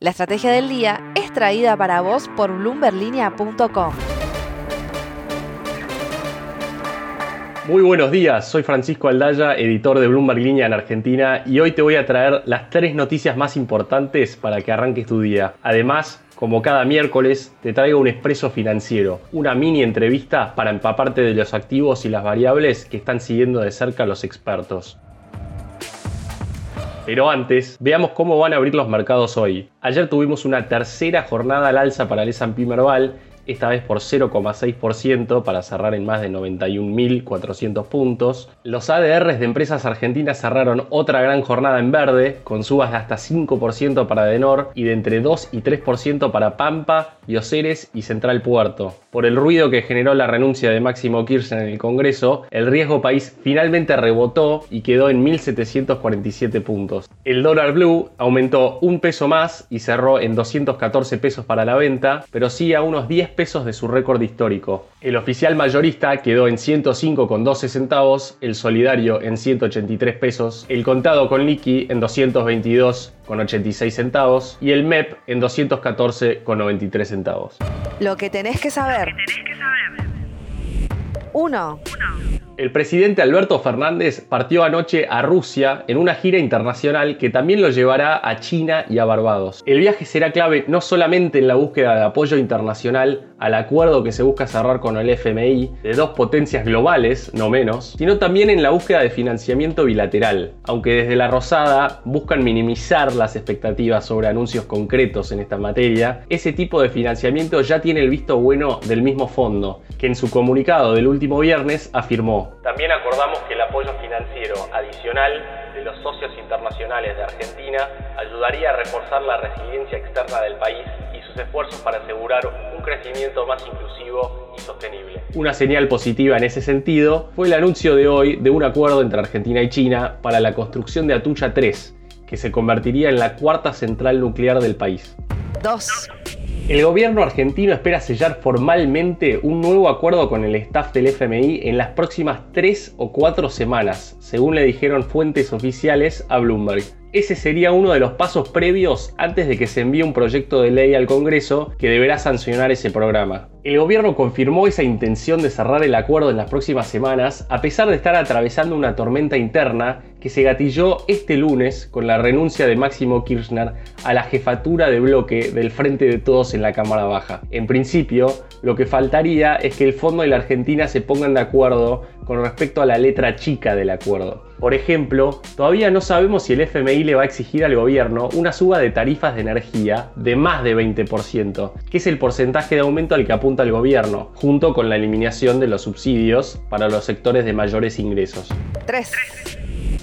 La estrategia del día es traída para vos por bloomberlinia.com. Muy buenos días, soy Francisco Aldaya, editor de Bloomberg Línea en Argentina y hoy te voy a traer las tres noticias más importantes para que arranques tu día. Además, como cada miércoles, te traigo un expreso financiero, una mini entrevista para empaparte de los activos y las variables que están siguiendo de cerca los expertos. Pero antes, veamos cómo van a abrir los mercados hoy. Ayer tuvimos una tercera jornada al alza para el S&P Merval esta vez por 0,6% para cerrar en más de 91.400 puntos. Los ADRs de empresas argentinas cerraron otra gran jornada en verde, con subas de hasta 5% para Denor y de entre 2 y 3% para Pampa, Bioceres y Central Puerto. Por el ruido que generó la renuncia de Máximo Kirchner en el Congreso, el riesgo país finalmente rebotó y quedó en 1.747 puntos. El dólar blue aumentó un peso más y cerró en 214 pesos para la venta, pero sí a unos 10 pesos de su récord histórico. El oficial mayorista quedó en 105,12 centavos, el solidario en 183 pesos, el contado con liqui en 222,86 centavos y el MEP en 214,93 centavos. Lo que tenés que saber. 1. El presidente Alberto Fernández partió anoche a Rusia en una gira internacional que también lo llevará a China y a Barbados. El viaje será clave no solamente en la búsqueda de apoyo internacional al acuerdo que se busca cerrar con el FMI de dos potencias globales, no menos, sino también en la búsqueda de financiamiento bilateral, aunque desde la Rosada buscan minimizar las expectativas sobre anuncios concretos en esta materia, ese tipo de financiamiento ya tiene el visto bueno del mismo fondo, que en su comunicado del último viernes afirmó también acordamos que el apoyo financiero adicional de los socios internacionales de Argentina ayudaría a reforzar la resiliencia externa del país y sus esfuerzos para asegurar un crecimiento más inclusivo y sostenible. Una señal positiva en ese sentido fue el anuncio de hoy de un acuerdo entre Argentina y China para la construcción de Atucha 3, que se convertiría en la cuarta central nuclear del país. 2. El gobierno argentino espera sellar formalmente un nuevo acuerdo con el staff del FMI en las próximas tres o cuatro semanas, según le dijeron fuentes oficiales a Bloomberg. Ese sería uno de los pasos previos antes de que se envíe un proyecto de ley al Congreso que deberá sancionar ese programa. El gobierno confirmó esa intención de cerrar el acuerdo en las próximas semanas, a pesar de estar atravesando una tormenta interna que se gatilló este lunes con la renuncia de Máximo Kirchner a la jefatura de bloque del Frente de Todos en la Cámara Baja. En principio, lo que faltaría es que el Fondo y la Argentina se pongan de acuerdo con respecto a la letra chica del acuerdo. Por ejemplo, todavía no sabemos si el FMI le va a exigir al gobierno una suba de tarifas de energía de más de 20%, que es el porcentaje de aumento al que apunta el gobierno, junto con la eliminación de los subsidios para los sectores de mayores ingresos. 3.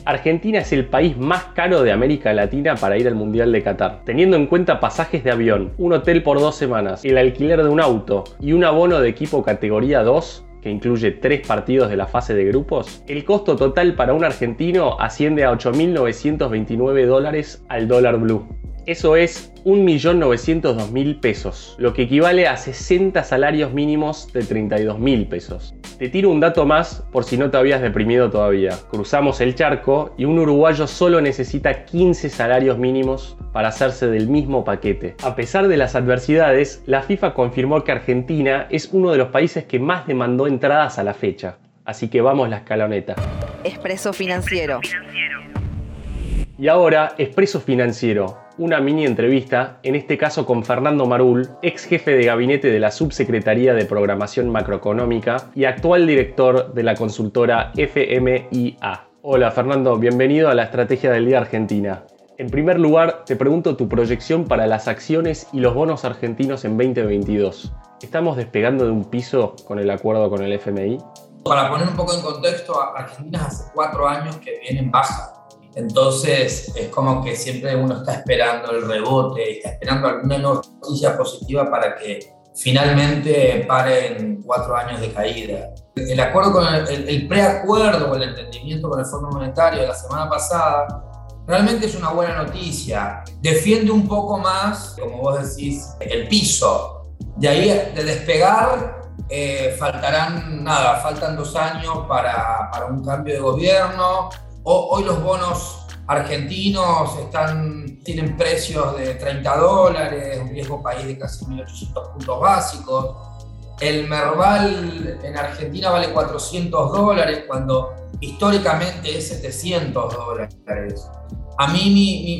Argentina es el país más caro de América Latina para ir al Mundial de Qatar, teniendo en cuenta pasajes de avión, un hotel por dos semanas, el alquiler de un auto y un abono de equipo categoría 2 que incluye tres partidos de la fase de grupos, el costo total para un argentino asciende a 8.929 dólares al dólar blue. Eso es 1.902.000 pesos, lo que equivale a 60 salarios mínimos de 32.000 pesos. Te tiro un dato más por si no te habías deprimido todavía. Cruzamos el charco y un uruguayo solo necesita 15 salarios mínimos para hacerse del mismo paquete. A pesar de las adversidades, la FIFA confirmó que Argentina es uno de los países que más demandó entradas a la fecha. Así que vamos la escaloneta. Expreso financiero. Y ahora, Expreso Financiero, una mini entrevista, en este caso con Fernando Marul, ex jefe de gabinete de la Subsecretaría de Programación Macroeconómica y actual director de la consultora FMIA. Hola Fernando, bienvenido a la Estrategia del Día Argentina. En primer lugar, te pregunto tu proyección para las acciones y los bonos argentinos en 2022. ¿Estamos despegando de un piso con el acuerdo con el FMI? Para poner un poco en contexto, Argentina hace cuatro años que viene en baja entonces es como que siempre uno está esperando el rebote, está esperando alguna noticia positiva para que finalmente paren cuatro años de caída. El acuerdo con el, preacuerdo o el entendimiento con el Fondo Monetario de la semana pasada realmente es una buena noticia. Defiende un poco más, como vos decís, el piso. De ahí de despegar eh, faltarán nada, faltan dos años para, para un cambio de gobierno, hoy los bonos argentinos están, tienen precios de 30 dólares, un riesgo país de casi 1.800 puntos básicos. El Merval en Argentina vale 400 dólares cuando históricamente es 700 dólares. A mí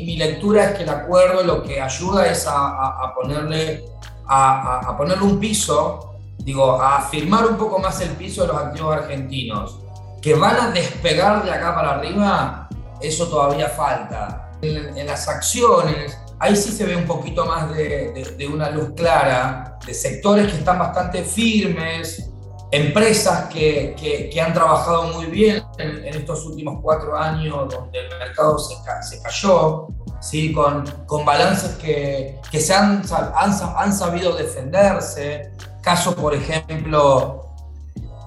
mi, lectura es que el acuerdo lo que ayuda es a, ponerle, a, ponerle un piso, digo, a firmar un poco más el piso de los activos argentinos. Que van a despegar de acá para arriba, eso todavía falta. En, las acciones, ahí sí se ve un poquito más de, una luz clara, de sectores que están bastante firmes, empresas que, que, han trabajado muy bien en, estos últimos cuatro años donde el mercado se, se cayó, ¿sí? con, con balances que, que se han, han, han, sabido defenderse. Caso, por ejemplo,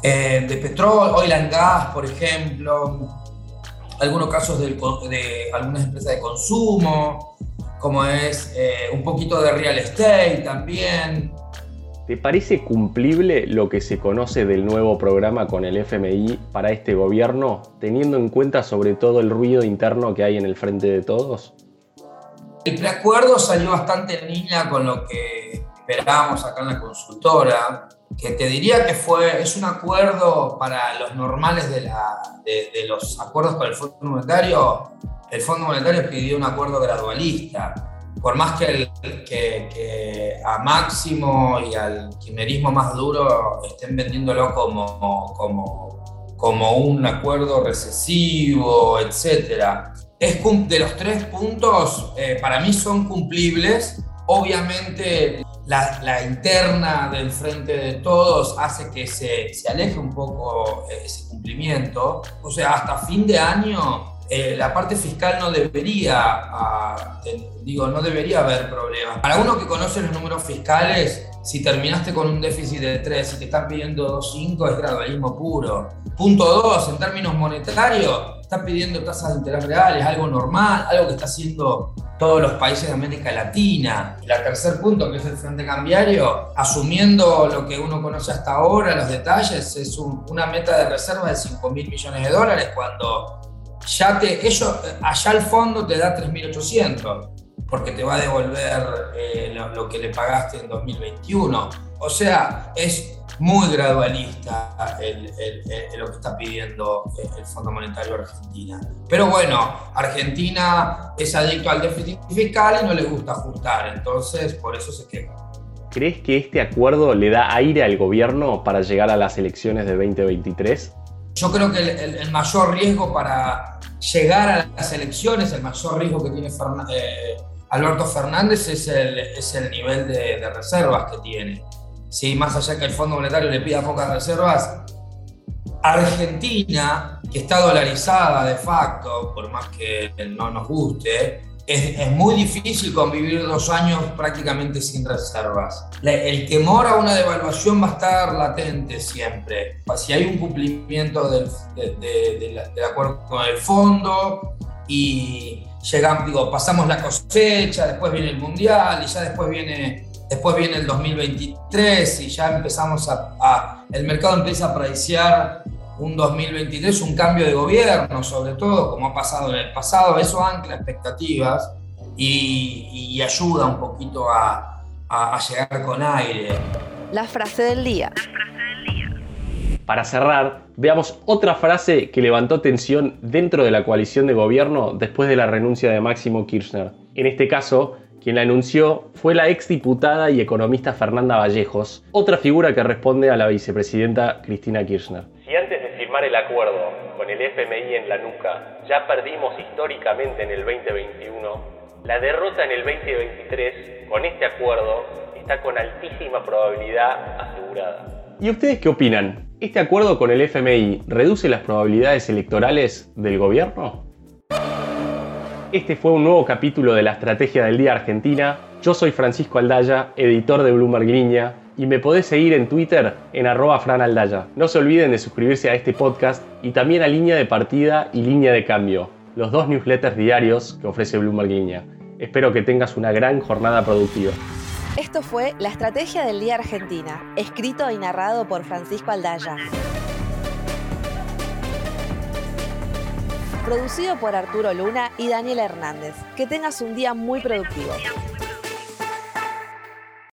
eh, de petróleo, oil and gas, por ejemplo, algunos casos de, de algunas empresas de consumo, como es eh, un poquito de real estate también. ¿Te parece cumplible lo que se conoce del nuevo programa con el FMI para este gobierno, teniendo en cuenta sobre todo el ruido interno que hay en el frente de todos? El preacuerdo salió bastante en línea con lo que esperábamos acá en la consultora, que te diría que fue, es un acuerdo para los normales de, de los acuerdos con el Fondo Monetario. El Fondo Monetario pidió un acuerdo gradualista por más que, que, a Máximo y al quimerismo más duro estén vendiéndolo como, como, como un acuerdo recesivo, etc. Es de los tres puntos, eh, para mí son cumplibles. Obviamente la, la, interna del frente de todos hace que se, se aleje un poco eh, ese cumplimiento. O sea, hasta fin de año eh, la parte fiscal no debería, ah, digo, no debería haber problemas. Para uno que conoce los números fiscales, si terminaste con un déficit de 3 y te están pidiendo 2,5 es gradualismo puro. Punto 2, en términos monetarios, están pidiendo tasas de interés reales, algo normal, algo que está haciendo todos los países de América Latina. Y el tercer punto, que es el frente cambiario, asumiendo lo que uno conoce hasta ahora, los detalles, es una meta de reserva de 5 mil millones de dólares cuando ya te, ellos, allá al fondo te da 3.800, porque te va a devolver eh, lo, que le pagaste en 2021. O sea, es muy gradualista lo que está pidiendo el Fondo Monetario Argentina. Pero bueno, Argentina es adicto al déficit fiscal y no le gusta ajustar, entonces por eso se queja. ¿Crees que este acuerdo le da aire al gobierno para llegar a las elecciones de 2023? Yo creo que el, mayor riesgo para llegar a las elecciones, el mayor riesgo que tiene eh, Alberto Fernández es el, es el nivel de, reservas que tiene. Sí, más allá que el Fondo Monetario le pida pocas reservas, Argentina, que está dolarizada de facto, por más que no nos guste, es, muy difícil convivir dos años prácticamente sin reservas. el temor a una devaluación va a estar latente siempre. Si hay un cumplimiento del, acuerdo con el fondo y llegamos, digo, pasamos la cosecha, después viene el mundial y ya después viene, después viene el 2023 y ya empezamos a, el mercado empieza a apreciar un 2023, un cambio de gobierno, sobre todo, como ha pasado en el pasado, eso ancla expectativas y, ayuda un poquito a, a, llegar con aire. La frase del día. Para cerrar, veamos otra frase que levantó tensión dentro de la coalición de gobierno después de la renuncia de Máximo Kirchner. En este caso, quien la anunció fue la exdiputada y economista Fernanda Vallejos, otra figura que responde a la vicepresidenta Cristina Kirchner. Si antes de firmar el acuerdo con el FMI en la nuca ya perdimos históricamente en el 2021, la derrota en el 2023 con este acuerdo está con altísima probabilidad asegurada. ¿Y ustedes qué opinan? ¿Este acuerdo con el FMI reduce las probabilidades electorales del gobierno? Este fue un nuevo capítulo de la Estrategia del Día Argentina. Yo soy Francisco Aldaya, editor de Bloomberg Línea, y me podés seguir en Twitter en arroba franaldaya. No se olviden de suscribirse a este podcast y también a Línea de Partida y Línea de Cambio, los dos newsletters diarios que ofrece Bloomberg Línea. Espero que tengas una gran jornada productiva. Esto fue La Estrategia del Día Argentina, escrito y narrado por Francisco Aldaya. producido por Arturo Luna y Daniela Hernández. Que tengas un día muy productivo.